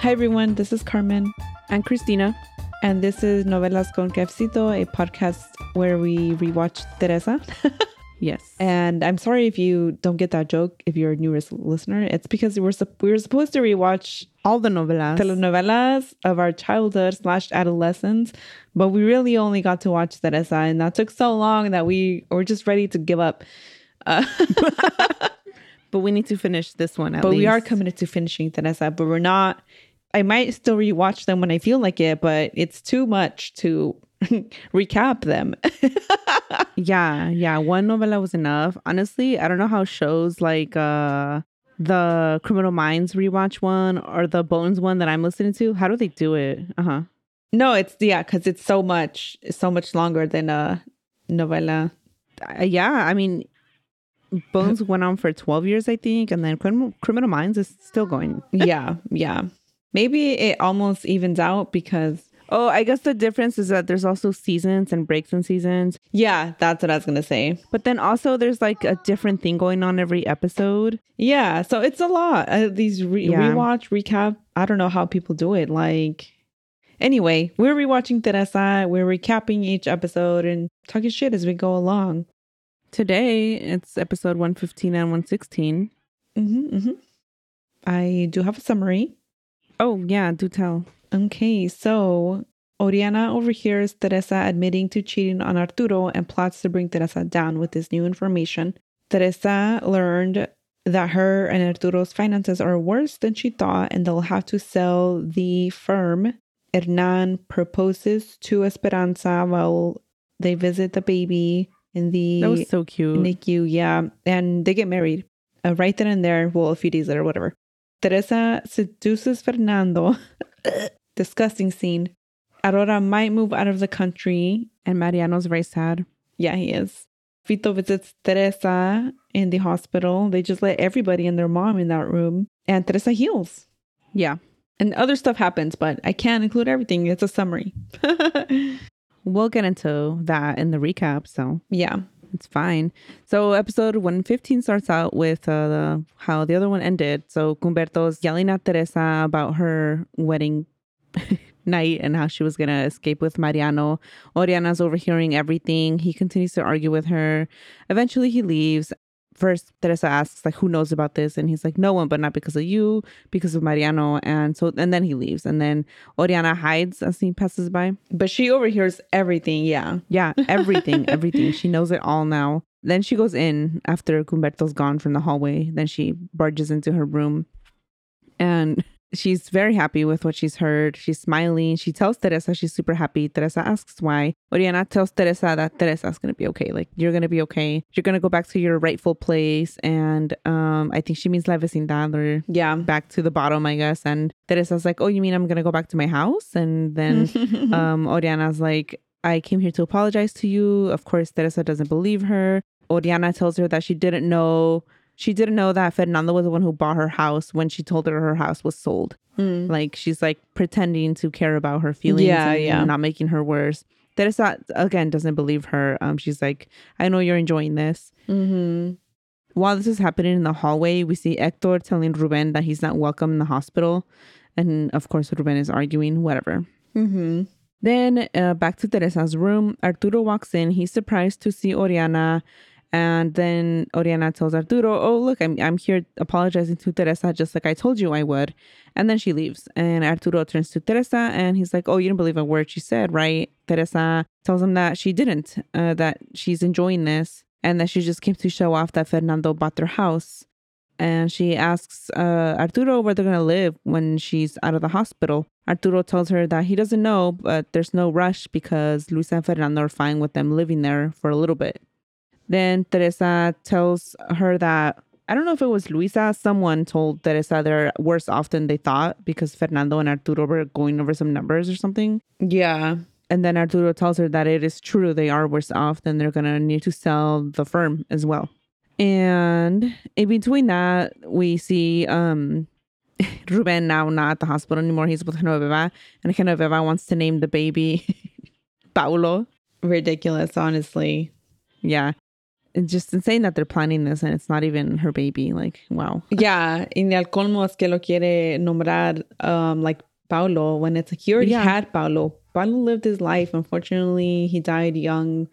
Hi everyone, this is Carmen. And Cristina. And this is Novelas con Cafecito, a podcast where we rewatch Teresa. yes. And I'm sorry if you don't get that joke if you're a newer listener. It's because we were, we were supposed to rewatch all the novelas. Telenovelas of our childhood slash adolescence, but we really only got to watch Teresa, and that took so long that we were just ready to give up. Uh, but we need to finish this one. but least. But we are committed to finishing Teresa, but we're not. I might still rewatch them when I feel like it, but it's too much to recap them. yeah, yeah. One novela was enough. Honestly, I don't know how shows like uh the Criminal Minds rewatch one or the Bones one that I'm listening to, how do they do it? Uh huh. No, it's yeah, because it's so much, it's so much longer than a novela. Uh, yeah, I mean, Bones went on for 12 years, I think, and then Criminal, Criminal Minds is still going. yeah, yeah. Maybe it almost evens out because Oh, I guess the difference is that there's also seasons and breaks in seasons. Yeah, that's what I was going to say. But then also there's like a different thing going on every episode. Yeah, so it's a lot. Uh, these re- yeah. rewatch, recap, I don't know how people do it. Like, anyway, we're rewatching Teresa, we're recapping each episode and talking shit as we go along. Today, it's episode 115 and 116. Mm-hmm, mm-hmm. I do have a summary. Oh, yeah, do tell. Okay, so Oriana overhears Teresa admitting to cheating on Arturo and plots to bring Teresa down with this new information. Teresa learned that her and Arturo's finances are worse than she thought and they'll have to sell the firm. Hernan proposes to Esperanza while they visit the baby in the that was so cute NICU. Yeah, and they get married uh, right then and there. Well, a few days later, whatever. Teresa seduces Fernando disgusting scene. Aurora might move out of the country. And Mariano's very sad. Yeah, he is. Fito visits Teresa in the hospital. They just let everybody and their mom in that room. And Teresa heals. Yeah. And other stuff happens, but I can't include everything. It's a summary. we'll get into that in the recap. So, yeah. It's fine. So episode 115 starts out with uh, the, how the other one ended. So Humberto's yelling at Teresa about her wedding night and how she was going to escape with Mariano. Oriana's overhearing everything. He continues to argue with her. Eventually, he leaves. First, Teresa asks, like, who knows about this? And he's like, no one, but not because of you, because of Mariano. And so, and then he leaves. And then Oriana hides as he passes by. But she overhears everything. Yeah. Yeah. Everything. everything. She knows it all now. Then she goes in after Humberto's gone from the hallway. Then she barges into her room. And She's very happy with what she's heard. She's smiling. She tells Teresa she's super happy. Teresa asks why. Oriana tells Teresa that Teresa's going to be okay. Like, you're going to be okay. You're going to go back to your rightful place. And um, I think she means La Vecindad or yeah. back to the bottom, I guess. And Teresa's like, oh, you mean I'm going to go back to my house? And then um, Oriana's like, I came here to apologize to you. Of course, Teresa doesn't believe her. Oriana tells her that she didn't know she didn't know that Fernando was the one who bought her house when she told her her house was sold. Mm. Like she's like pretending to care about her feelings. Yeah, yeah. Not making her worse. Teresa again doesn't believe her. Um, she's like, I know you're enjoying this. Mm-hmm. While this is happening in the hallway, we see Hector telling Ruben that he's not welcome in the hospital, and of course Ruben is arguing. Whatever. Mm-hmm. Then uh, back to Teresa's room. Arturo walks in. He's surprised to see Oriana and then Oriana tells Arturo, "Oh, look, I'm I'm here apologizing to Teresa just like I told you I would." And then she leaves. And Arturo turns to Teresa and he's like, "Oh, you didn't believe a word she said, right?" Teresa tells him that she didn't, uh, that she's enjoying this and that she just came to show off that Fernando bought their house. And she asks uh, Arturo where they're going to live when she's out of the hospital. Arturo tells her that he doesn't know, but there's no rush because Luisa and Fernando are fine with them living there for a little bit. Then Teresa tells her that I don't know if it was Luisa, someone told Teresa they're worse off than they thought because Fernando and Arturo were going over some numbers or something. Yeah. And then Arturo tells her that it is true they are worse off, then they're gonna need to sell the firm as well. And in between that, we see um Ruben now not at the hospital anymore. He's with Genoveva, and Genoveva wants to name the baby Paulo. Ridiculous, honestly. Yeah. It's just insane that they're planning this and it's not even her baby. Like, wow. Yeah, in al colmo es que lo quiere nombrar um, like Paulo when it's like he already Yeah. had Paulo. Paulo lived his life. Unfortunately, he died young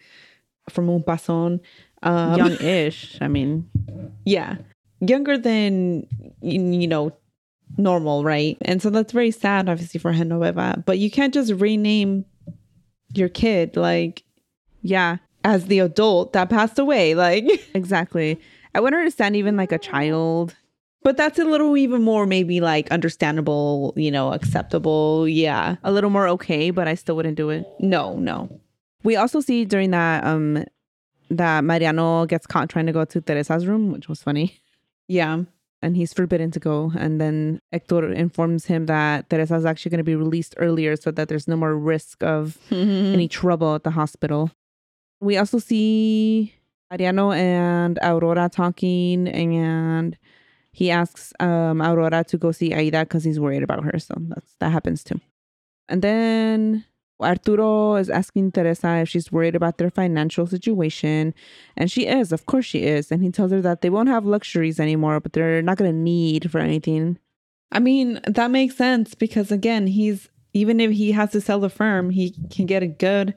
from un pasón. Um, Young-ish. I mean, Yeah. Younger than, you, you know, normal, right? And so that's very sad, obviously, for Genoveva. But you can't just rename your kid, like, yeah, as the adult that passed away. Like, exactly. I wouldn't understand even like a child. but that's a little even more maybe like understandable, you know, acceptable. Yeah. A little more okay, but I still wouldn't do it. No, no. We also see during that um that Mariano gets caught trying to go to Teresa's room, which was funny. Yeah. And he's forbidden to go. And then Hector informs him that Teresa's actually going to be released earlier so that there's no more risk of any trouble at the hospital. We also see Mariano and Aurora talking, and he asks um, Aurora to go see Aida because he's worried about her. So that's that happens too. And then Arturo is asking Teresa if she's worried about their financial situation. And she is, of course she is. And he tells her that they won't have luxuries anymore, but they're not going to need for anything. I mean, that makes sense because again, he's even if he has to sell the firm, he can get a good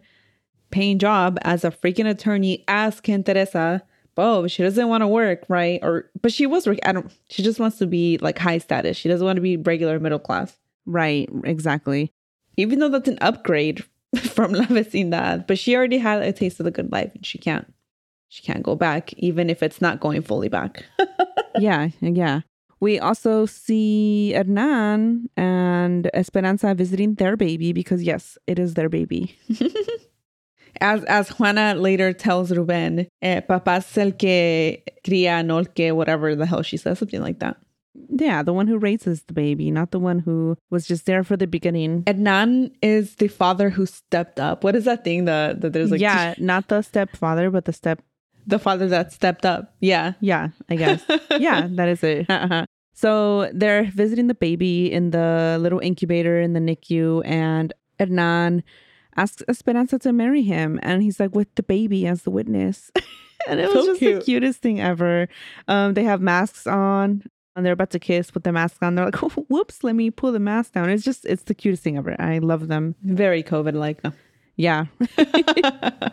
paying job as a freaking attorney as can Teresa. Oh, she doesn't want to work, right? Or but she was working. I don't she just wants to be like high status. She doesn't want to be regular middle class. Right, exactly. Even though that's an upgrade from La Vecindad, but she already had a taste of the good life and she can't she can't go back, even if it's not going fully back. yeah, yeah. We also see Hernan and Esperanza visiting their baby because, yes, it is their baby. As as Juana later tells Ruben, eh, papá es el que cría, no el que whatever the hell she says, something like that. Yeah, the one who raises the baby, not the one who was just there for the beginning. Hernan is the father who stepped up. What is that thing that, that there's like yeah, not the stepfather, but the step. the father that stepped up? Yeah. Yeah, I guess. yeah, that is it. so they're visiting the baby in the little incubator in the NICU, and Hernan asks Esperanza to marry him. And he's like, with the baby as the witness. and it was So just cute. the cutest thing ever. Um, they have masks on. And they're about to kiss with the mask on. They're like, whoops, let me pull the mask down. It's just, it's the cutest thing ever. I love them. Very COVID like. Yeah.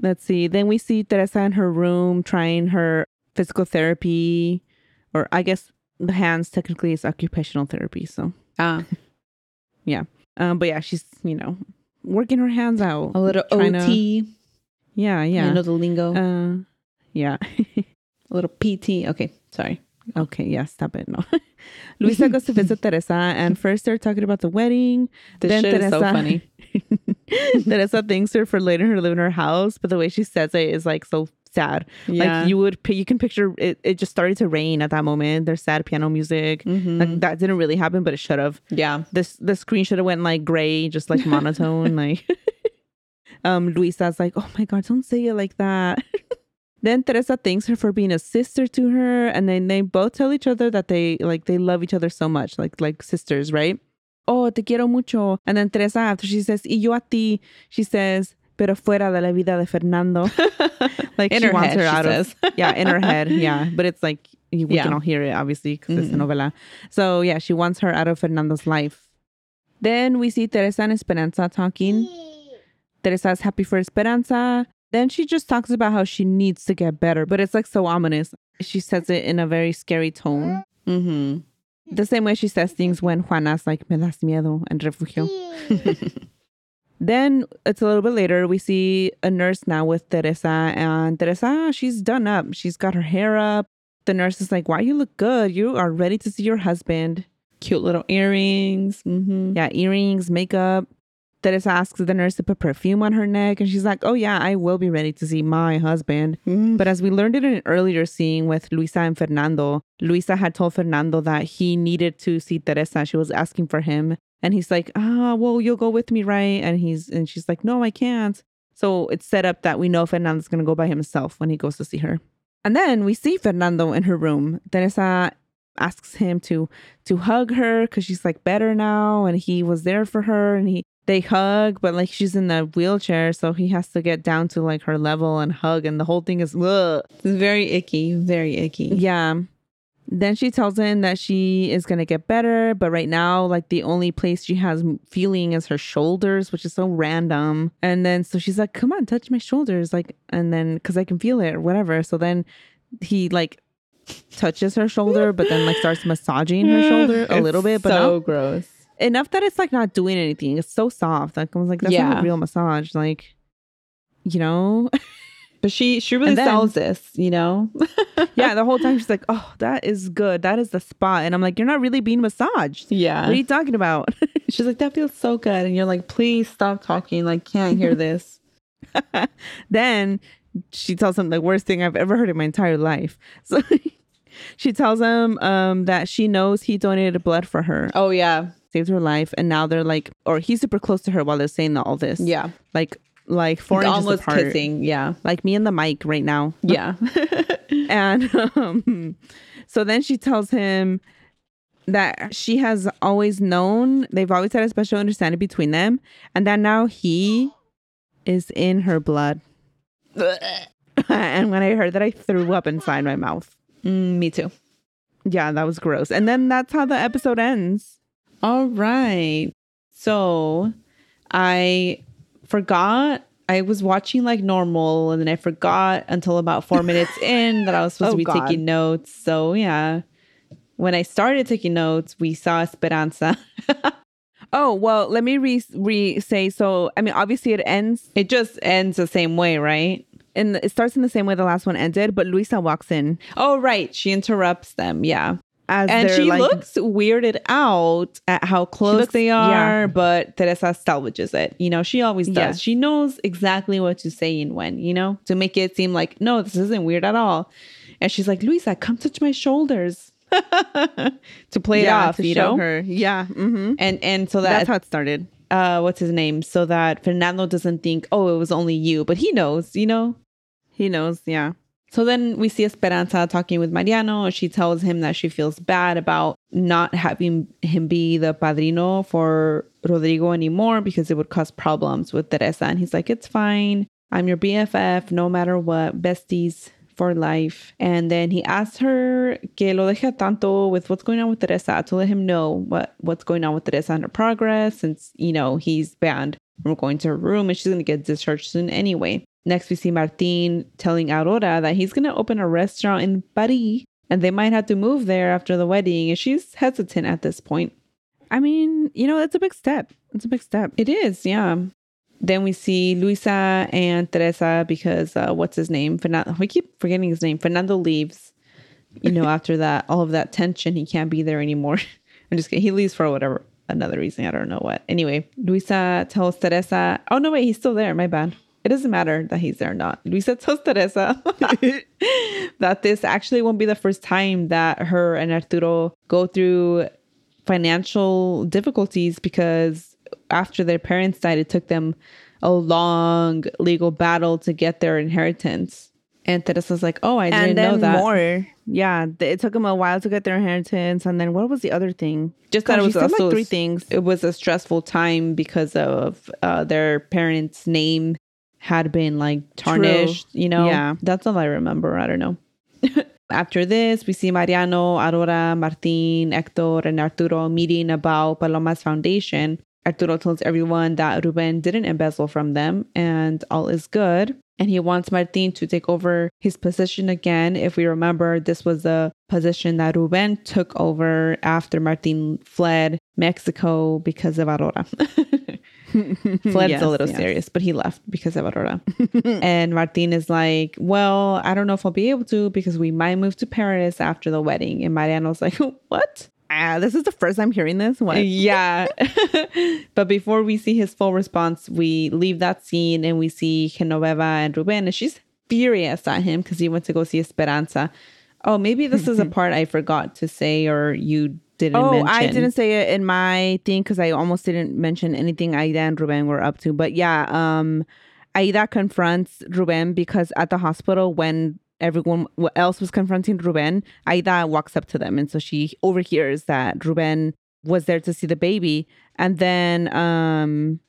Let's see. Then we see Teresa in her room trying her physical therapy, or I guess the hands technically is occupational therapy. So, ah, yeah. um, but yeah, she's you know working her hands out. a little Trying to- OT. Yeah, Yeah. I know the lingo. uh, yeah. a little PT. Okay. Sorry. okay, yeah. Stop it. No. Luisa goes to visit Teresa, and first they're talking about the wedding. This Then shit is so Teresa- funny. Teresa thanks her for letting her live in her house, but the way she says it is like so sad. Yeah. Like you would, you can picture it. It just started to rain at that moment. There's sad piano music. Mhm. Like that didn't really happen, but it should have. yeah. This the screen should have went like gray, just like monotone. like, um, Luisa's like, oh my god, don't say it like that. then Teresa thanks her for being a sister to her, and then they both tell each other that they like they love each other so much, like like sisters, right? Oh, te quiero mucho. And then Teresa, after she says, y yo a ti, she says, pero fuera de la vida de Fernando. like In she her wants head, her out of yeah in her head yeah. But it's like we Yeah. can all hear it obviously because it's a Mhm. novela. So yeah she wants her out of fernando's life. Then we see teresa and esperanza talking. Teresa's happy for esperanza. Then she just talks about how she needs to get better but it's like so ominous. She says it in a very scary tone. Mm-hmm. the same way she says things when juana's like me das miedo and refugio Then it's a little bit later. We see a nurse now with Teresa, and Teresa, she's done up. She's got her hair up. The nurse is like, "Wow, you look good. You are ready to see your husband." Cute little earrings. Mm-hmm. Yeah, earrings, makeup. Teresa asks the nurse to put perfume on her neck, and she's like, "Oh yeah, I will be ready to see my husband." But as we learned in an earlier scene with Luisa and Fernando, Luisa had told Fernando that he needed to see Teresa. She was asking for him. And he's like, ah, well, you'll go with me, right? And he's and she's like, no, I can't. So it's set up that we know Fernando's gonna go by himself when he goes to see her. And then we see Fernando in her room. Teresa asks him to to hug her because she's like better now, and he was there for her. And he they hug, but like she's in the wheelchair, so he has to get down to like her level and hug, and the whole thing is ugh. It's very icky, very icky. Yeah. Then she tells him that she is gonna get better, but right now, like the only place she has feeling is her shoulders, which is so random. And then so she's like, "Come on, touch my shoulders," like, and then because I can feel it or whatever. So then he like touches her shoulder, but then like starts massaging her shoulder a It's little bit, but so not gross. enough that it's like not doing anything. It's so soft. Like I was like, that's not a real massage. Like, you know, But she she really then- sells this, you know. yeah. The whole time she's like, oh, that is good. That is the spot. And I'm like, you're not really being massaged. yeah. What are you talking about? She's like, that feels so good, and you're like, please stop talking. Like, can't hear this. then she tells him the worst thing I've ever heard in my entire life. So she tells him um, that she knows he donated blood for her, oh yeah, saved her life, and now they're like, or he's super close to her while they're saying all this. yeah. like like four It's inches almost apart, kissing. Yeah, like me and the mic right now. yeah. And um, so then she tells him that she has always known, they've always had a special understanding between them, and that now he is in her blood. and when I heard that, I threw up inside my mouth. Mm, me too. Yeah, that was gross. And then that's how the episode ends. All right. So I forgot I was watching like normal and then I forgot until about four minutes in that I was supposed Oh, to be God. taking notes. So yeah. When I started taking notes, we saw Esperanza. Oh, well, let me re, re say so. I mean, obviously, it ends it just ends the same way, right? And it starts in the same way the last one ended, but Luisa walks in Oh, right. She interrupts them. Yeah. As And she like, looks weirded out at how close looks- they yeah. are, but Teresa salvages it. You know, she always does. Yeah. She knows exactly what to say and when, you know, to make it seem like, no, this isn't weird at all. And she's like, Luisa, come touch my shoulders to play yeah, it off, to you show know? her. Yeah. Mm-hmm. And and so That's how it started. uh what's his name? So that Fernando doesn't think, oh, it was only you, but he knows, you know? He knows. Yeah. So then we see Esperanza talking with Mariano. She tells him that she feels bad about not having him be the padrino for Rodrigo anymore because it would cause problems with Teresa. And he's like, It's fine. I'm your BFF, no matter what, besties for life. And then he asks her que lo deje tanto with what's going on with Teresa to let him know what, what's going on with Teresa and her progress since, you know, he's banned from going to her room and she's going to get discharged soon anyway. Next, we see Martin telling Aurora that he's going to open a restaurant in Paris and they might have to move there after the wedding. And she's hesitant at this point. I mean, you know, it's a big step. It's a big step. It is, yeah. Then we see Luisa and Teresa because uh, what's his name? Fernando. We keep forgetting his name. Fernando leaves. You know, after that, all of that tension, he can't be there anymore. I'm just kidding. He leaves for whatever another reason. I don't know what. Anyway, Luisa tells Teresa. Oh no, wait, he's still there. My bad. It doesn't matter that he's there or not. Luisa tells Teresa that this actually won't be the first time that her and Arturo go through financial difficulties because after their parents died, it took them a long legal battle to get their inheritance. And Teresa's like, oh, I didn't and then know that. more. Yeah, it took them a while to get their inheritance, and then what was the other thing? Just that it was said, like, three things. It was a stressful time because of uh, their parents' name had been like tarnished. You know, Yeah. that's all I remember. I don't know. After this, we see Mariano, Aurora, Martin, Hector, and Arturo meeting about Paloma's foundation. Arturo tells everyone that Ruben didn't embezzle from them and all is good. And he wants Martin to take over his position again. If we remember, this was a position that Ruben took over after Martin fled Mexico because of Aurora. Fled's Yes, a little yes. serious, but he left because of Aurora. and Martin is like, Well, I don't know if I'll be able to because we might move to Paris after the wedding. And Mariano's like, What? Ah, this is the first I'm hearing this. What? Yeah. but before we see his full response, we leave that scene and we see Genoveva and Ruben, and she's furious at him because he went to go see Esperanza. Oh, maybe this is a part I forgot to say or you didn't Oh, mention. I didn't say it in my thing because I almost didn't mention anything Aida and Ruben were up to. But yeah, um, Aida confronts Ruben because at the hospital when everyone else was confronting Ruben, Aida walks up to them, and so she overhears that Ruben was there to see the baby, and then um,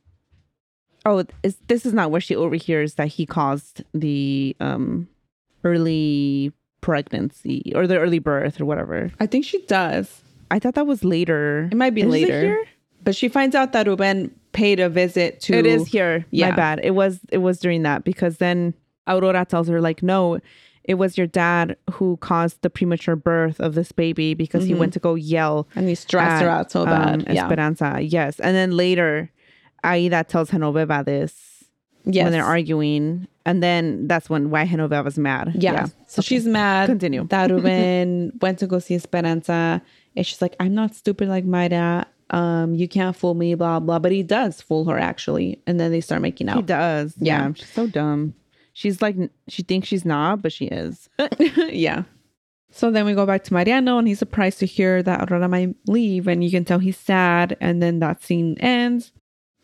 Oh, is, this is not where she overhears that he caused the um early pregnancy or the early birth or whatever. I think she does. I thought that was later. It might be Is it later. here? But she finds out that Ruben paid a visit to It is here. Yeah. My bad. It was it was during that because then Aurora tells her like, no, it was your dad who caused the premature birth of this baby because he went to go yell and he stressed her out so um, bad. yeah. Esperanza. Yes. And then later, Aida tells Genoveva this Yes. when they're arguing. And then that's when why Genoveva's mad. Yeah. So she's mad. Continue. That Ruben went to go see Esperanza. And she's like, I'm not stupid like my dad. Um, you can't fool me, blah, blah. But he does fool her actually. And then they start making out. He does. Yeah. Yeah. She's so dumb. She's like, she thinks she's not, but she is. yeah. So then we go back to Mariano and he's surprised to hear that Aurora might leave. And you can tell he's sad. And then that scene ends.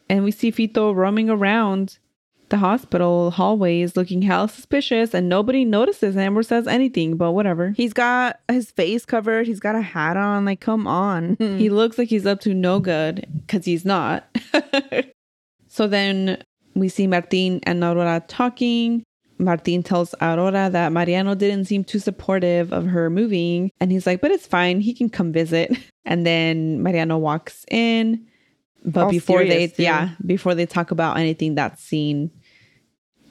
And we see Fito roaming around the hospital hallways looking hell suspicious. And nobody notices him or says anything, but whatever. He's got his face covered. He's got a hat on. Like, come on. He looks like he's up to no good because he's not. so then we see Martin and Aurora talking. Martin tells Aurora that Mariano didn't seem too supportive of her moving. And he's like, but it's fine. He can come visit. And then Mariano walks in. But All before they, too. yeah, before they talk about anything, that scene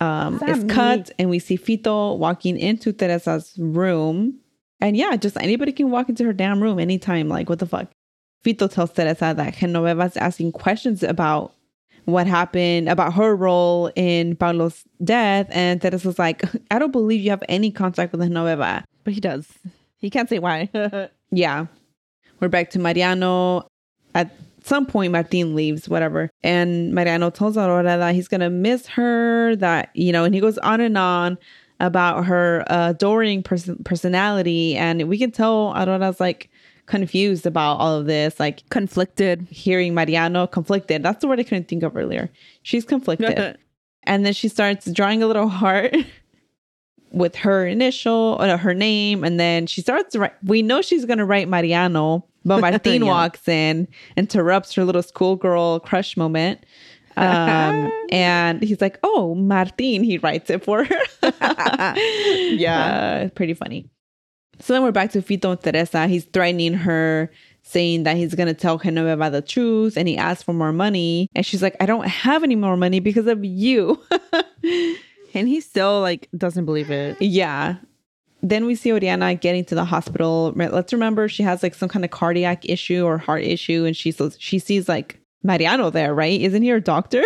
um, Is is cut. And we see Fito walking into Teresa's room. And yeah, just anybody can walk into her damn room anytime. Like, what the fuck? Fito tells Teresa that Genoveva's asking questions about what happened, about her role in Pablo's death. And Teresa's like, I don't believe you have any contact with Genoveva. but he does. He can't say why. Yeah. We're back to Mariano. At some point, Martin leaves, whatever. And Mariano tells Aurora that he's going to miss her, that, you know, and he goes on and on about her uh, adoring person- personality. And we can tell Aurora's like confused about all of this, like Conflicted. hearing Mariano conflicted. That's the word I couldn't think of earlier. She's conflicted. and then she starts drawing a little heart with her initial or her name and then she starts write we know she's going to write mariano but martin Yeah. walks in interrupts her little schoolgirl crush moment. Um and he's like oh martin he writes it for her. Yeah. uh, pretty funny. So then we're back to fito and teresa. He's threatening her saying that he's going to tell Genoveva the truth and he asks for more money. And she's like i don't have any more money because of you and he still like doesn't believe it. Mm-hmm. Yeah. Then we see Oriana getting to the hospital. Let's remember she has like some kind of cardiac issue or heart issue, and she says she sees like Mariano there, right? Isn't he her doctor?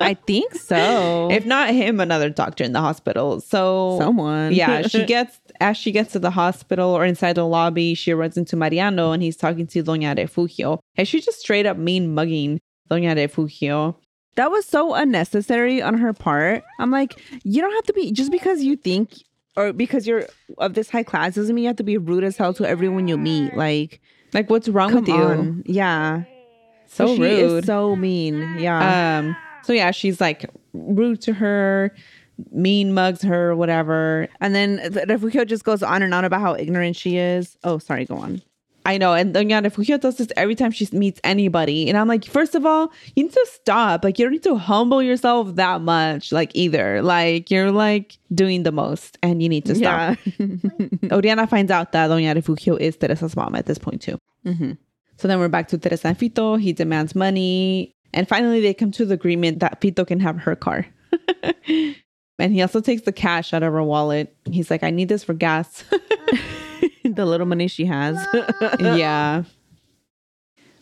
I think so. if not him, another doctor in the hospital. So Someone. yeah, she gets as she gets to the hospital or inside the lobby, she runs into Mariano and he's talking to Doña Refugio. And she just straight up mean mugging Doña Refugio. That was so unnecessary on her part. I'm like, you don't have to be just because you think or because you're of this high class doesn't mean you have to be rude as hell to everyone you meet. Like, Like, what's wrong with you? on. Yeah. So she rude. Is so mean. Yeah. Um, so yeah, she's like rude to her, mean mugs her, whatever. and then the Refugio just goes on and on about how ignorant she is. Oh, sorry, go on. I know. And Doña Refugio does this every time she meets anybody. And I'm like, first of all, you need to stop. Like, you don't need to humble yourself that much, like, either. Like, you're like doing the most and you need to stop. Yeah. Oriana finds out that Doña Refugio is Teresa's mom at this point, too. Mhm. So then we're back to Teresa and Fito. He demands money. And finally, they come to the agreement that Fito can have her car. and he also takes the cash out of her wallet. He's like, I need this for gas. the little money she has. yeah.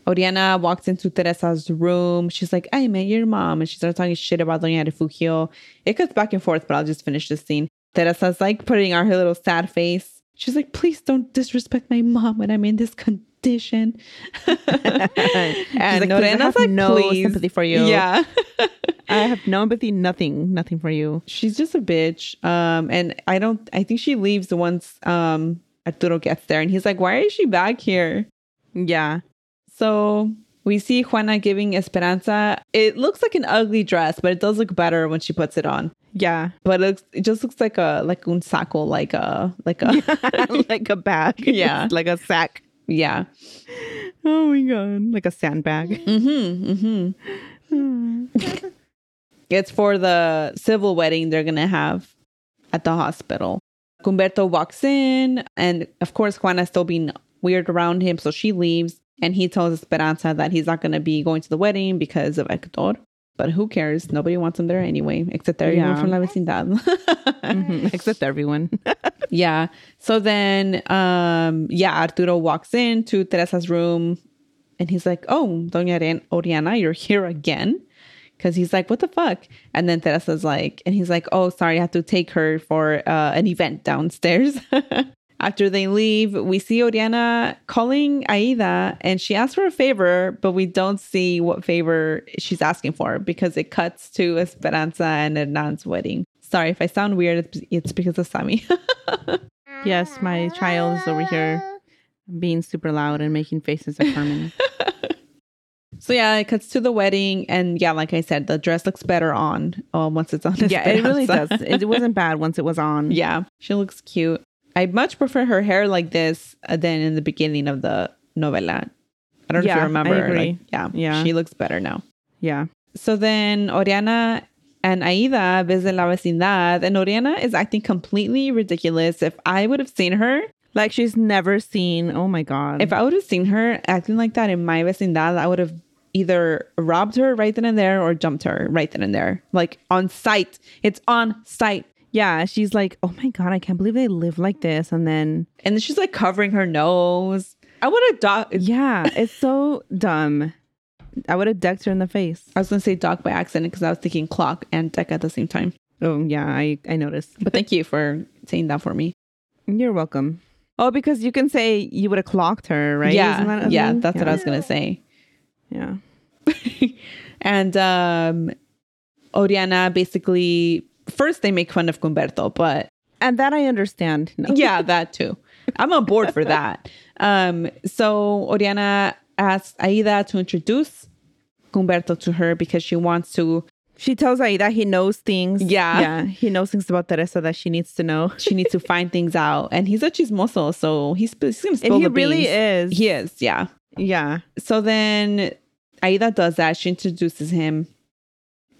Oriana walks into Teresa's room. She's like, I met your mom. And she starts talking shit about Doña Refugio. It cuts back and forth, but I'll just finish this scene. Teresa's like putting on her little sad face. She's like, please don't disrespect my mom when I'm in this condition. and like, "Please, I Lorena's have like, no please. sympathy for you. Yeah. I have no empathy, nothing, nothing for you. She's just a bitch. Um, and I don't, I think she leaves once um, Arturo gets there. And he's like, why is she back here? Yeah. So we see Juana giving Esperanza. It looks like an ugly dress, but it does look better when she puts it on. Yeah. But it, looks, it just looks like a like un saco, like a like a like a bag. Yeah. like a sack. Yeah. Oh my god. Like a sandbag. Mm-hmm. Mm-hmm. It's for the civil wedding they're gonna have at the hospital. Humberto walks in, and of course, Juana's still being weird around him, so she leaves. And he tells Esperanza that he's not going to be going to the wedding because of Hector. But who cares? Nobody wants him there anyway, except everyone Yeah. from La Vecindad. Mhm, Except everyone. yeah. So then, um, yeah, Arturo walks into Teresa's room and he's like, Oh, Doña Oriana, you're here again. Cause he's like, What the fuck? And then Teresa's like, and he's like, Oh, sorry, I have to take her for uh, an event downstairs. After they leave, we see Oriana calling Aida and she asks for a favor, but we don't see what favor she's asking for because it cuts to Esperanza and Hernan's wedding. Sorry if I sound weird, it's- because of Sammy. yes, my child is over here being super loud and making faces at Carmen. So yeah, it cuts to the wedding, and yeah, like I said, the dress looks better on um, once it's on. yeah, it really does. It wasn't bad once it was on. yeah, she looks cute. I much prefer her hair like this uh, than in the beginning of the novela. I don't know if Yeah, you remember. Like, yeah, Yeah. she looks better now. Yeah. So then Oriana and Aida visit La Vecindad, and Oriana is acting completely ridiculous. If I would have seen her, Like she's never seen. Oh my God. If I would have seen her acting like that in my vecindad, I would have either robbed her right then and there or jumped her right then and there. Like on site. It's on site. Yeah, she's like, oh my God, I can't believe they live like this. And then, And then she's like covering her nose. I would have docked. yeah, it's so dumb. I would have decked her in the face. I was going to say dock by accident because I was thinking clock and deck at the same time. Oh, yeah, I, I noticed. But thank you for saying that for me. You're welcome. Oh, because you can say you would have clocked her, right? Yeah. Isn't that Yeah. thing? That's what I was going to say. Yeah. and um, Oriana basically, first they make fun of Humberto, but And that I understand. No. yeah, that too. I'm on board for that. Um, so Oriana asks Aida to introduce Humberto to her because she wants to. She tells Aida he knows things. Yeah. Yeah. He knows things about Teresa that she needs to know. She needs to find things out, and he's a chismoso, so he's, he's gonna spill And he the really beans. is. He is, yeah. Yeah. So then Aida does that. She introduces him.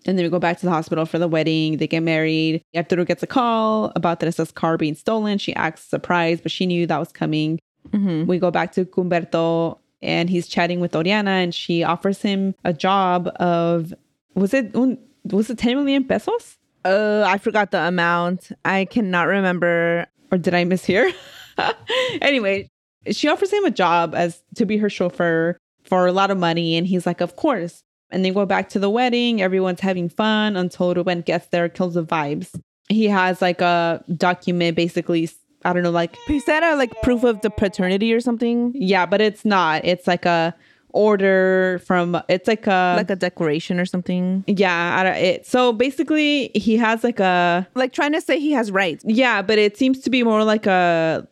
And then we go back to the hospital for the wedding. They get married. Arturo gets a call about Teresa's car being stolen. She acts surprised, but she knew that was coming. hmm We go back to Humberto and he's chatting with Oriana and she offers him a job of was it un, was it 10 million pesos? Uh, I forgot the amount. I cannot remember. Or did I mishear? anyway, she offers him a job as to be her chauffeur for a lot of money and he's like, "Of course." And they go back to the wedding. Everyone's having fun until Ruben gets there, kills the vibes. He has like a document basically I don't know like He said a like proof of the paternity or something, yeah, but it's not. It's like a order from it's like a like a declaration or something. Yeah, I don't, it. So basically, he has like a Like trying to say he has rights. yeah, but it seems to be more like a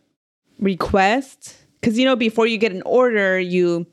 request because you know before you get an order, you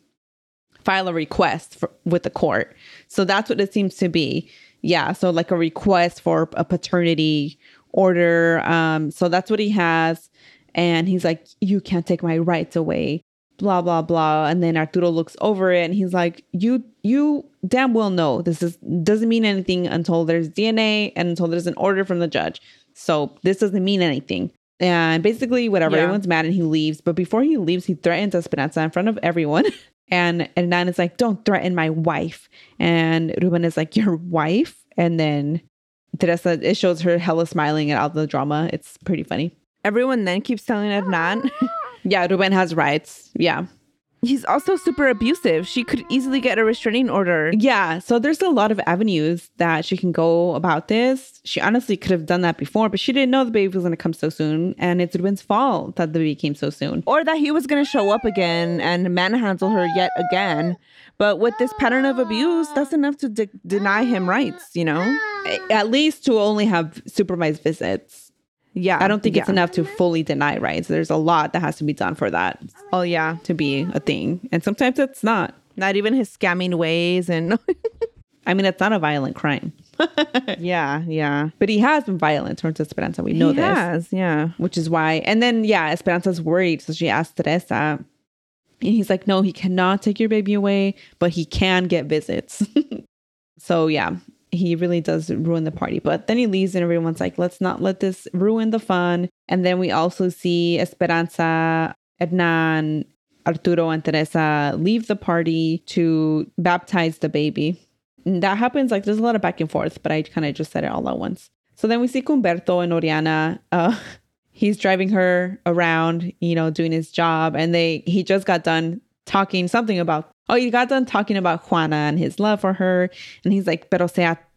file a request for, with the court. So that's what it seems to be. Yeah, so like a request for a paternity order. Um, so that's what he has, and he's like, "You can't take my rights away." Blah blah blah, and then Arturo looks over it and he's like, "You you damn well know this is doesn't mean anything until there's DNA and until there's an order from the judge. So this doesn't mean anything." And basically, whatever, Yeah. everyone's mad and he leaves. But before he leaves, he threatens Esperanza in front of everyone. And Hernan is like, don't threaten my wife. And Ruben is like, your wife? And then Teresa, it shows her hella smiling at all the drama. It's pretty funny. Everyone then keeps telling Hernan Yeah, Ruben has rights. Yeah. He's also super abusive. She could easily get a restraining order. Yeah. So there's a lot of avenues that she can go about this. She honestly could have done that before, but she didn't know the baby was going to come so soon. And it's Ruben's fault that the baby came so soon. Or that he was going to show up again and manhandle her yet again. But with this pattern of abuse, that's enough to de- deny him rights, you know? At least to only have supervised visits. Yeah. I don't think it's enough to fully deny rights. There's a lot that has to be done for that Oh, yeah. to be a thing. And sometimes it's not. Not even his scamming ways. And I mean, it's not a violent crime. yeah, yeah. But he has been violent towards Esperanza. We know he this. has, yeah. Which is why. And then, yeah, Esperanza's worried. So she asks Teresa. And he's like, no, he cannot take your baby away, but he can get visits. so, yeah, he really does ruin the party. But then he leaves and everyone's like, let's not let this ruin the fun. And then we also see Esperanza, Hernan, Arturo, and Teresa leave the party to baptize the baby. And that happens like there's a lot of back and forth, but I kind of just said it all at once. So then we see Humberto and Oriana. Uh, he's driving her around, you know, doing his job, and they he just got done talking something about oh, he got done talking about Juana and his love for her, and he's like, pero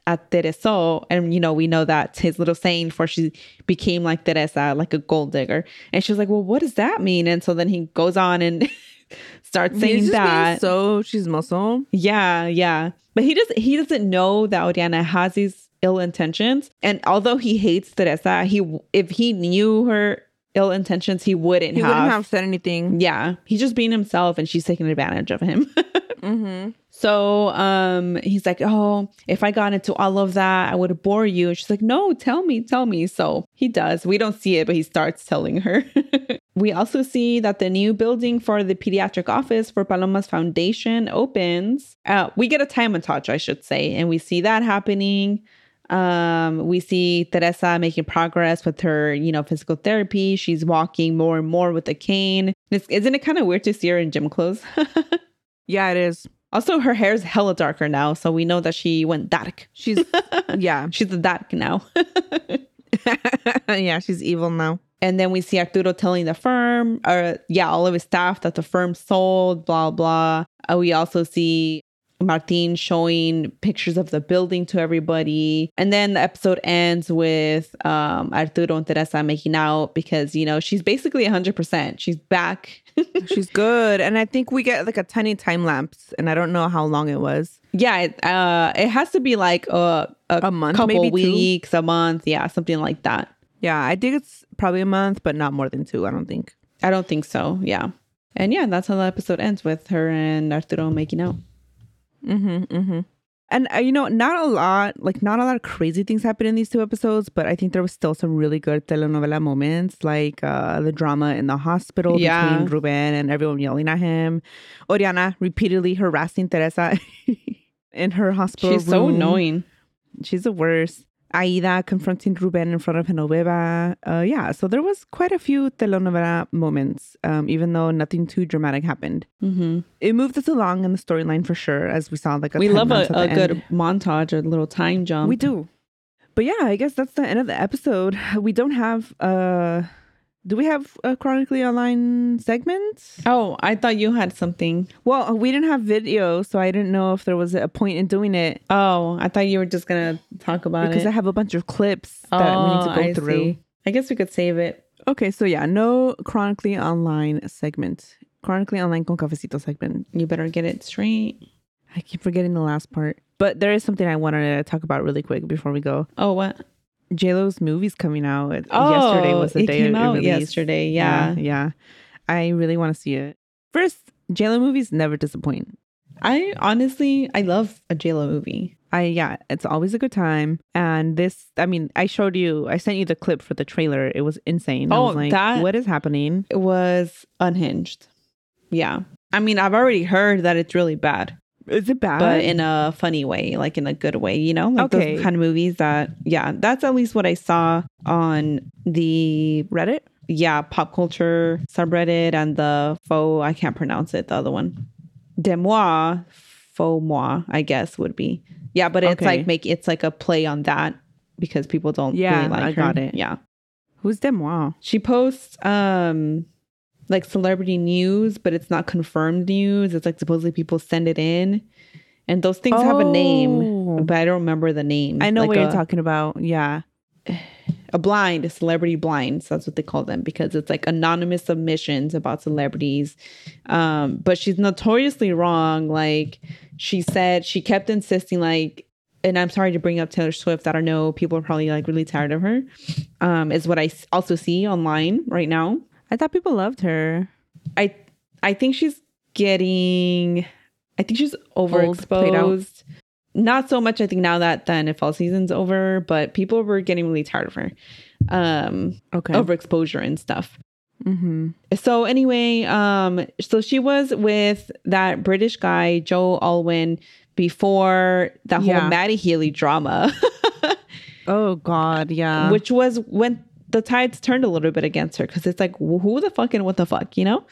aterrizó, and you know, we know that's his little saying for she became like Teresa, like a gold digger, and she was like, well, what does that mean? And so then he goes on and starts saying He's just being that. So she's muscle. Yeah, yeah. But he does he doesn't know that Oriana has these ill intentions. And although he hates Teresa, he if he knew her ill intentions, he wouldn't He have. wouldn't have said anything. Yeah. He's just being himself and she's taking advantage of him. Mm-hmm. so um he's like, Oh, if I got into all of that, I would bore you. And she's like, No, tell me, tell me. So he does. We don't see it, but he starts telling her. we also see that the new building for the pediatric office for Paloma's Foundation opens. Uh, we get a time montage, I should say, and we see that happening. Um, we see Teresa making progress with her, you know, physical therapy. She's walking more and more with a cane. It's, isn't it kind of weird to see her in gym clothes? Yeah, it is. also, her hair's hella darker now, so we know that she went dark. She's yeah, She's a dark now. yeah. She's evil now. and then we see Arturo telling the firm, or yeah, all of his staff that the firm sold, blah blah. Uh, we also see Martin showing pictures of the building to everybody. And then the episode ends with um, Arturo and Teresa making out because, you know, she's basically 100%. She's back. She's good, and I think we get like a tiny time lapse, and I don't know how long it was. yeah, it, uh, it has to be like a, a, A month, couple maybe two? weeks, a month. Yeah, something like that. Yeah, I think it's probably a month, but not more than two. I don't think. I don't think so. Yeah. And yeah, that's how the episode ends with her and Arturo making out. Mm-hmm. Mm-hmm. And uh, you know, not a lot, like not a lot of crazy things happened in these two episodes, but I think there was still some really good telenovela moments, like uh, the drama in the hospital Yeah. between Ruben and everyone yelling at him. Oriana repeatedly harassing Teresa in her hospital. She's so annoying. She's the worst. Aida confronting Ruben in front of Genoveva. Uh, yeah, so there was quite a few telenovela moments, um, even though nothing too dramatic happened. hmm It moved us along in the storyline for sure, as we saw like a We love a, a good end. montage, a little time jump. We do. But yeah, I guess that's the end of the episode. We don't have uh do we have a chronically online segment? Oh, I thought you had something. Well, we didn't have video, so I didn't know if there was a point in doing it Oh, I thought you were just gonna talk about because it. I have a bunch of clips that we need to Oh, go I through. see. I guess we could save it. Okay, so yeah, no chronically online segment. Chronically online con cafecito segment. You better get it straight. I keep forgetting the last part. But there is something I wanted to talk about really quick before we go. Oh, what? JLo's movie's coming out. Oh, yesterday was the it day came it out released. yesterday. Yeah. yeah. I really want to see it. First, JLo movies never disappoint. I honestly, I love a JLo movie. I yeah, it's always a good time. And this, I mean, I showed you, I sent you the clip for the trailer. It was insane. I Oh, was like, that- what is happening? It was unhinged. Yeah. I mean, I've already heard that it's really bad, Is it bad? but in a funny way, like in a good way, you know? Like Okay. those kind of movies that, yeah, that's at least what I saw on the, Reddit? yeah, pop culture subreddit and the faux, I can't pronounce it, the other one. De moi, faux moi, I guess would be. Yeah, but it's Okay. like make it's like a play on that because people don't Yeah, really like I her. got it. Yeah. Who's Demois? She posts um like celebrity news, but it's not confirmed news. It's like supposedly people send it in. And those things have a Oh. name, but I don't remember the name. I know like what a, you're talking about. Yeah. a blind, a celebrity blinds. That's what they call them because it's like anonymous submissions about celebrities. Um, but she's notoriously wrong. Like she said, she kept insisting like, and I'm sorry to bring up Taylor Swift. I don't know. People are probably like really tired of her. Um, is I also see online right now. I thought people loved her. I I think she's getting I think she's overexposed. Not so much I think now that then if NFL season's over, but people were getting really tired of her. Um Okay. overexposure and stuff. Mm-hmm. So anyway, um so she was with that British guy Joe Alwyn before that whole Yeah. Matty Healy drama, Oh God, yeah. which was when the tides turned a little bit against her because it's like who the fuck and what the fuck, you know?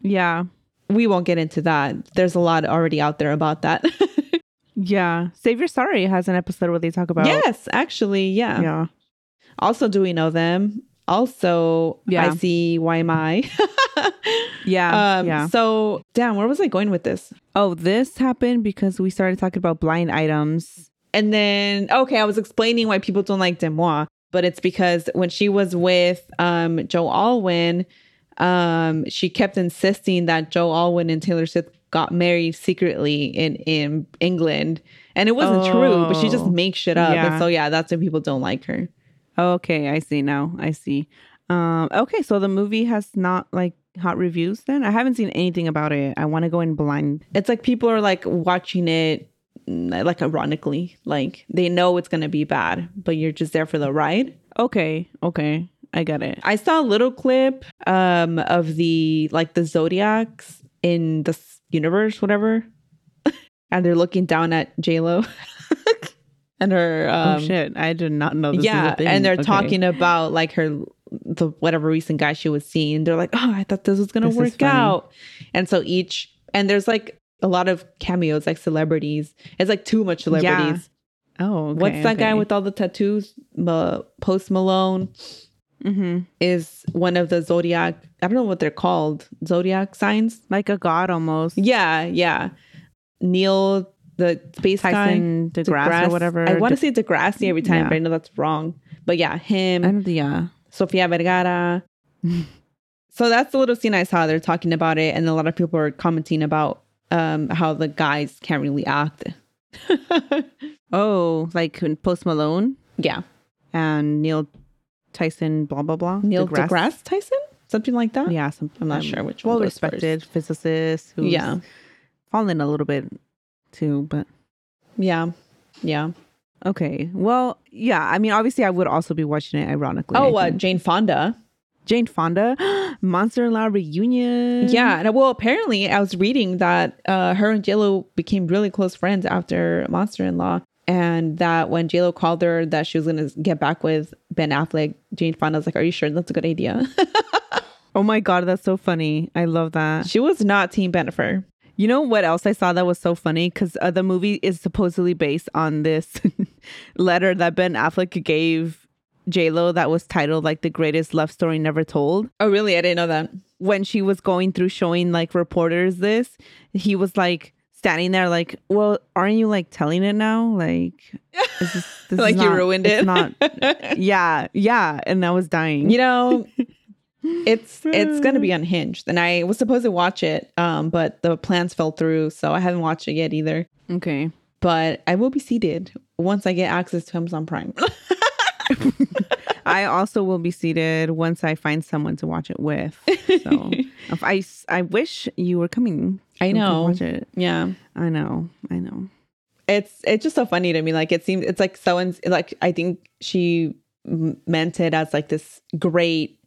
yeah. We won't get into that. There's a lot already out there about that. Yeah. Save Your Sorry has an episode where they talk about yes, actually, yeah. Yeah. Also, do we know them? Also, Yeah. I see why am I? Yeah. um, yeah. So, damn, where was I going with this? Oh, this happened because we started talking about blind items. And then, okay, I was explaining why people don't like DeuxMoi, but it's because when she was with um, Joe Alwyn, um, she kept insisting that Joe Alwyn and Taylor Swift got married secretly in in England, and it wasn't true. But she just Oh, makes shit up, yeah. and so yeah, that's why people don't like her. Okay, I see now. I see. Um, okay, so the movie has not like hot reviews then? I haven't seen anything about it. I want to go in blind. It's like people are like watching it like ironically, like they know it's gonna be bad, but you're just there for the ride. Okay, okay. I get it. I saw a little clip um of the like the zodiacs in the universe, whatever, and they're looking down at J Lo and her. Um, oh shit! I did not know. This yeah, was a thing. and they're Okay. talking about like her the whatever recent guy she was seeing. They're like, oh, I thought this was gonna This work out, and so each and there's like a lot of cameos, like celebrities. It's like too much celebrities. Oh, okay, What's that guy with all the tattoos? Ma- Post Malone Mhm. is one of the zodiac. I don't know what they're called. Zodiac signs. like a god almost? Yeah, yeah. Neil, the space Tyson guy, DeGrasse, or whatever. I want to De- say Degrassi every time, Yeah. but I know that's wrong. But yeah, him, and think. Yeah. Sofia Vergara. so that's the little scene I saw. They're talking about it, and a lot of people are commenting about um, how the guys can't really act. Oh, like Post Malone yeah, and Neil Tyson. Blah blah blah. Neil deGrasse, Tyson, something like that. Yeah, some, I'm not um, sure which one well goes first. respected physicist. Who's Yeah. fallen a little bit too, but yeah, yeah. okay. Well, yeah. I mean, obviously, I would also be watching it. Ironically, Oh, uh. Jane Fonda. Jane Fonda, Monster in Law reunion. Yeah, and well, apparently, I was reading that uh, her and JLo became really close friends after Monster in Law, and that when JLo called her that she was going to get back with Ben Affleck, Jane Fonda was like, "Are you sure that's a good idea?" Oh my god, that's so funny. I love that. she was not Team Bennifer. You know what else I saw that was so funny? Because uh, the movie is supposedly based on this letter that Ben Affleck gave J Lo that was titled like the greatest love story never told. Oh, really? I didn't know that. When she was going through showing like reporters this, he was like standing there like, "Well, aren't you like telling it now? Like, is this, this is Like you not- ruined it's it. Not, yeah, yeah." And I was dying. you know, it's it's going to be unhinged, and I was supposed to watch it, um, but the plans fell through, so I haven't watched it yet either. okay. But I will be seated once I get access to Amazon Prime. I also will be seated once I find someone to watch it with. So if I, I wish you were coming. I so we could know. Watch it. yeah. I know. I know. it's it's just so funny to me like it seems it's like someone's like i think she m- meant it as like this great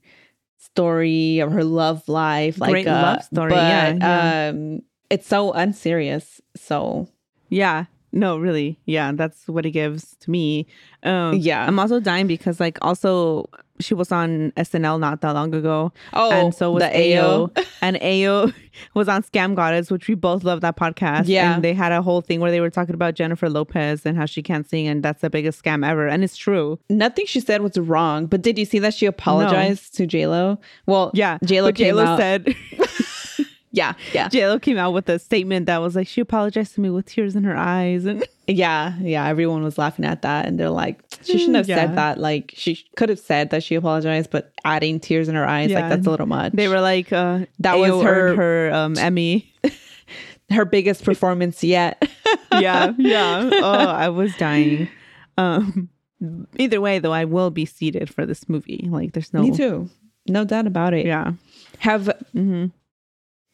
story of her love life like Great uh, love story, but, yeah, yeah. um it's so unserious so Yeah. No, really. Yeah, that's what it gives to me. Um, Yeah. I'm also dying because, like, also she was on SNL not that long ago. oh and so was the Ayo. AO. and Ayo was on Scam Goddess, which we both love that podcast. Yeah. And they had a whole thing where they were talking about Jennifer Lopez and how she can't sing, and that's the biggest scam ever. And it's true. nothing she said was wrong but did you see that she apologized to j-lo well Yeah. j-lo But came J-Lo out said, yeah yeah J-Lo came out with a statement that was like, she apologized to me with tears in her eyes. And yeah yeah everyone was laughing at that and they're like she shouldn't have Yeah. said that like she could have said that she apologized but adding tears in her eyes like that's a little much they were like, uh, That Ayo was her- her um, Emmy. her biggest performance yet. yeah, yeah. Oh, I was dying. Um, either way, though, I will be seated for this movie. Like, there's no. Me too. No doubt about it. Yeah. Have hmm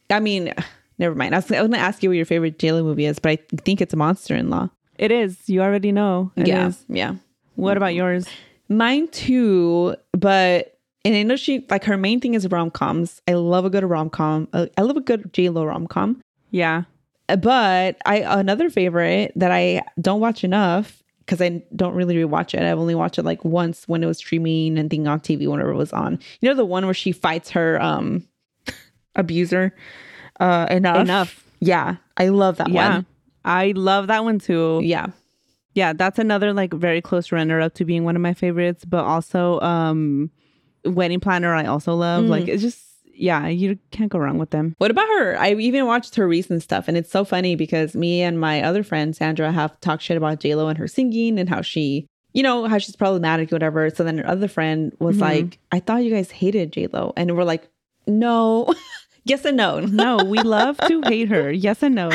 I mean, never mind. I was, I was going to ask you what your favorite JLo movie is, but I think it's a Monster in Law. It is. You already know. It yeah, is. yeah. What about yours? Mine too, but and I know she like her main thing is rom coms. I love a good rom com. I love a good JLo rom com. Yeah. but I another favorite that I don't watch enough because I don't really rewatch it. I've only watched it like once when it was streaming and thing on TV whenever it was on. You know the one where she fights her um abuser uh enough. Enough. Yeah. I love that Yeah. one. I love that one too. Yeah. Yeah, that's another like very close runner up to being one of my favorites, but also um Wedding Planner I also love. Mm. Like it's just yeah, you can't go wrong with them. What about her? I even watched her recent stuff, and it's so funny because me and my other friend Sandra have talked shit about J Lo and her singing and how she, you know, how she's problematic, or whatever. So then her other friend was Mhm. like, "I thought you guys hated J Lo," and we're like, "No, yes and no." No, we love to hate her. Yes and no.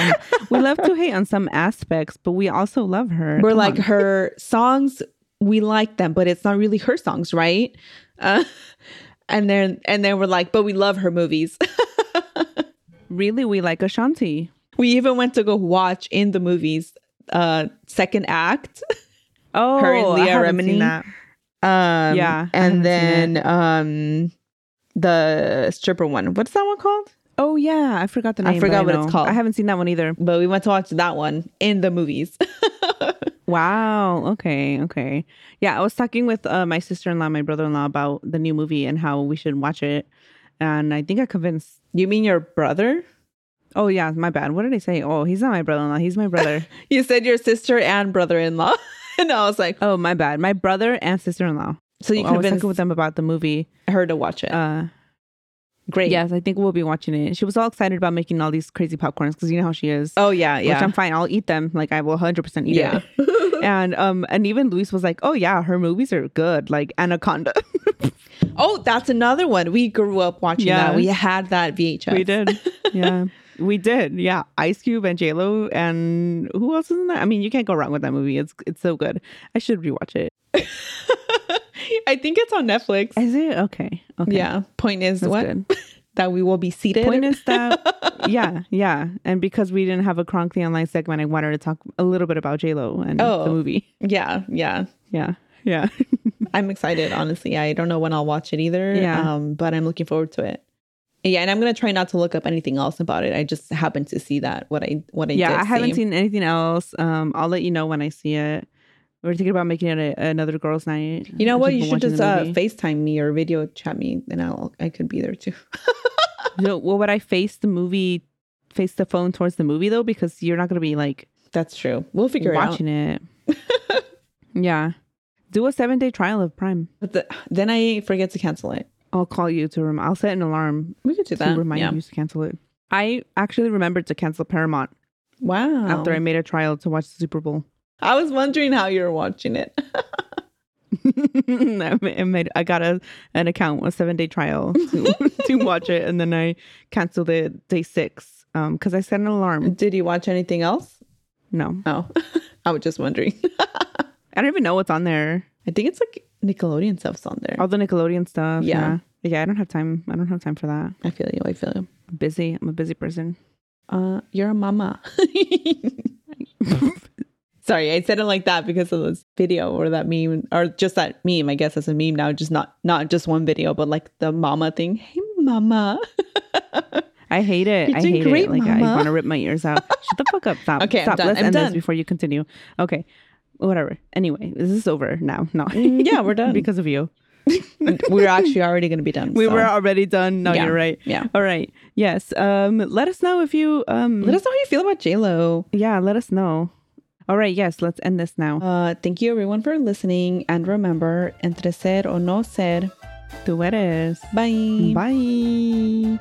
We love to hate on some aspects, but we also love her. We're Come like on. her songs, we like them, but it's not really her songs, right? Uh, and then and then we're like, but we love her movies. really we like Ashanti. we even went to go watch in the movies uh second act Oh, Her and I Leah Remini. seen that. Um, Yeah, and then um, the stripper one. What's that one called? Oh yeah, I forgot the name. I forgot what it's called. I haven't seen that one either. But we went to watch that one in the movies. Wow. Okay. Okay. Yeah, I was talking with uh, my sister in law, my brother in law about the new movie and how we should watch it, and I think I convinced. you mean your brother? Oh yeah, my bad. What did I say? Oh, he's not my brother in law. He's my brother. You said your sister and brother-in-law, and I was like, oh, my bad. My brother and sister in law. So you I was convinced talking with them about the movie. her to watch it? Uh, Great. yes, I think we'll be watching it. She was all excited about making all these crazy popcorns because you know how she is. Oh yeah, Which yeah, I'm fine. I'll eat them. Like I will 100% eat yeah. it. And um and even Luis was like, "Oh yeah, her movies are good." Like Anaconda. oh, that's another one. We grew up watching that. We had that VHS. We did. Yeah. We did. Yeah. Ice Cube and J Lo and who else is in that? I mean, you can't go wrong with that movie. It's it's so good. I should rewatch it. I think it's on Netflix. Is it? Okay. Okay. Yeah. Point is That's what that we will be seated. Point is that yeah, yeah. And because we didn't have a Chronically Online segment, I wanted to talk a little bit about J Lo and Oh. the movie. yeah, yeah. Yeah. Yeah. I'm excited, honestly. I don't know when I'll watch it either. Yeah. Um, but I'm looking forward to it. Yeah, and I'm gonna try not to look up anything else about it. I just happened to see that what I what I yeah, did I haven't see. seen anything else. Um, I'll let you know when I see it. We're thinking about making it a, another girls' night. You know what? You should just uh. FaceTime me or video chat me, and I'll I could be there too. No, well, would I face the movie, face the phone towards the movie though? Because you're not gonna be like That's true. We'll figure it out watching it. yeah, do a seven day trial of Prime. But the, then I forget to cancel it. I'll call you to rem. I'll set an alarm We could do that. to remind yeah. you to cancel it. I actually remembered to cancel Paramount Wow. after I made a trial to watch the Super Bowl. I was wondering how you were watching it. I made I got a an account a seven day trial to, to watch it and then I canceled it day six um because I set an alarm. Did you watch anything else? No, Oh, I was just wondering. I don't even know what's on there. I think it's like Nickelodeon stuff's on there. All the Nickelodeon stuff. Yeah. yeah, yeah. I don't have time. I don't have time for that. I feel you. I feel you. I'm busy. I'm a busy person. Uh, you're a mama. Sorry, I said it like that because of this video or that meme, or just that meme. I guess as a meme now, just not not just one video, but like the mama thing. Hey, mama. I hate it. You're I hate great, it. Like I want to rip my ears out. Shut the fuck up. Stop. Okay, Stop. Let's I'm end done. this before you continue. Okay. Whatever. Anyway, this is over now. No. Yeah, we're done. because of you. We're actually already going to be done. We so were already done. No, Yeah. you're right. Yeah. All right. Yes. Um. Let us know if you um. Let us know how you feel about J Lo. Yeah. Let us know. All right. Yes. Let's end this now. Uh, thank you everyone for listening, and remember, entre ser o no ser. Tú eres. Bye. Bye.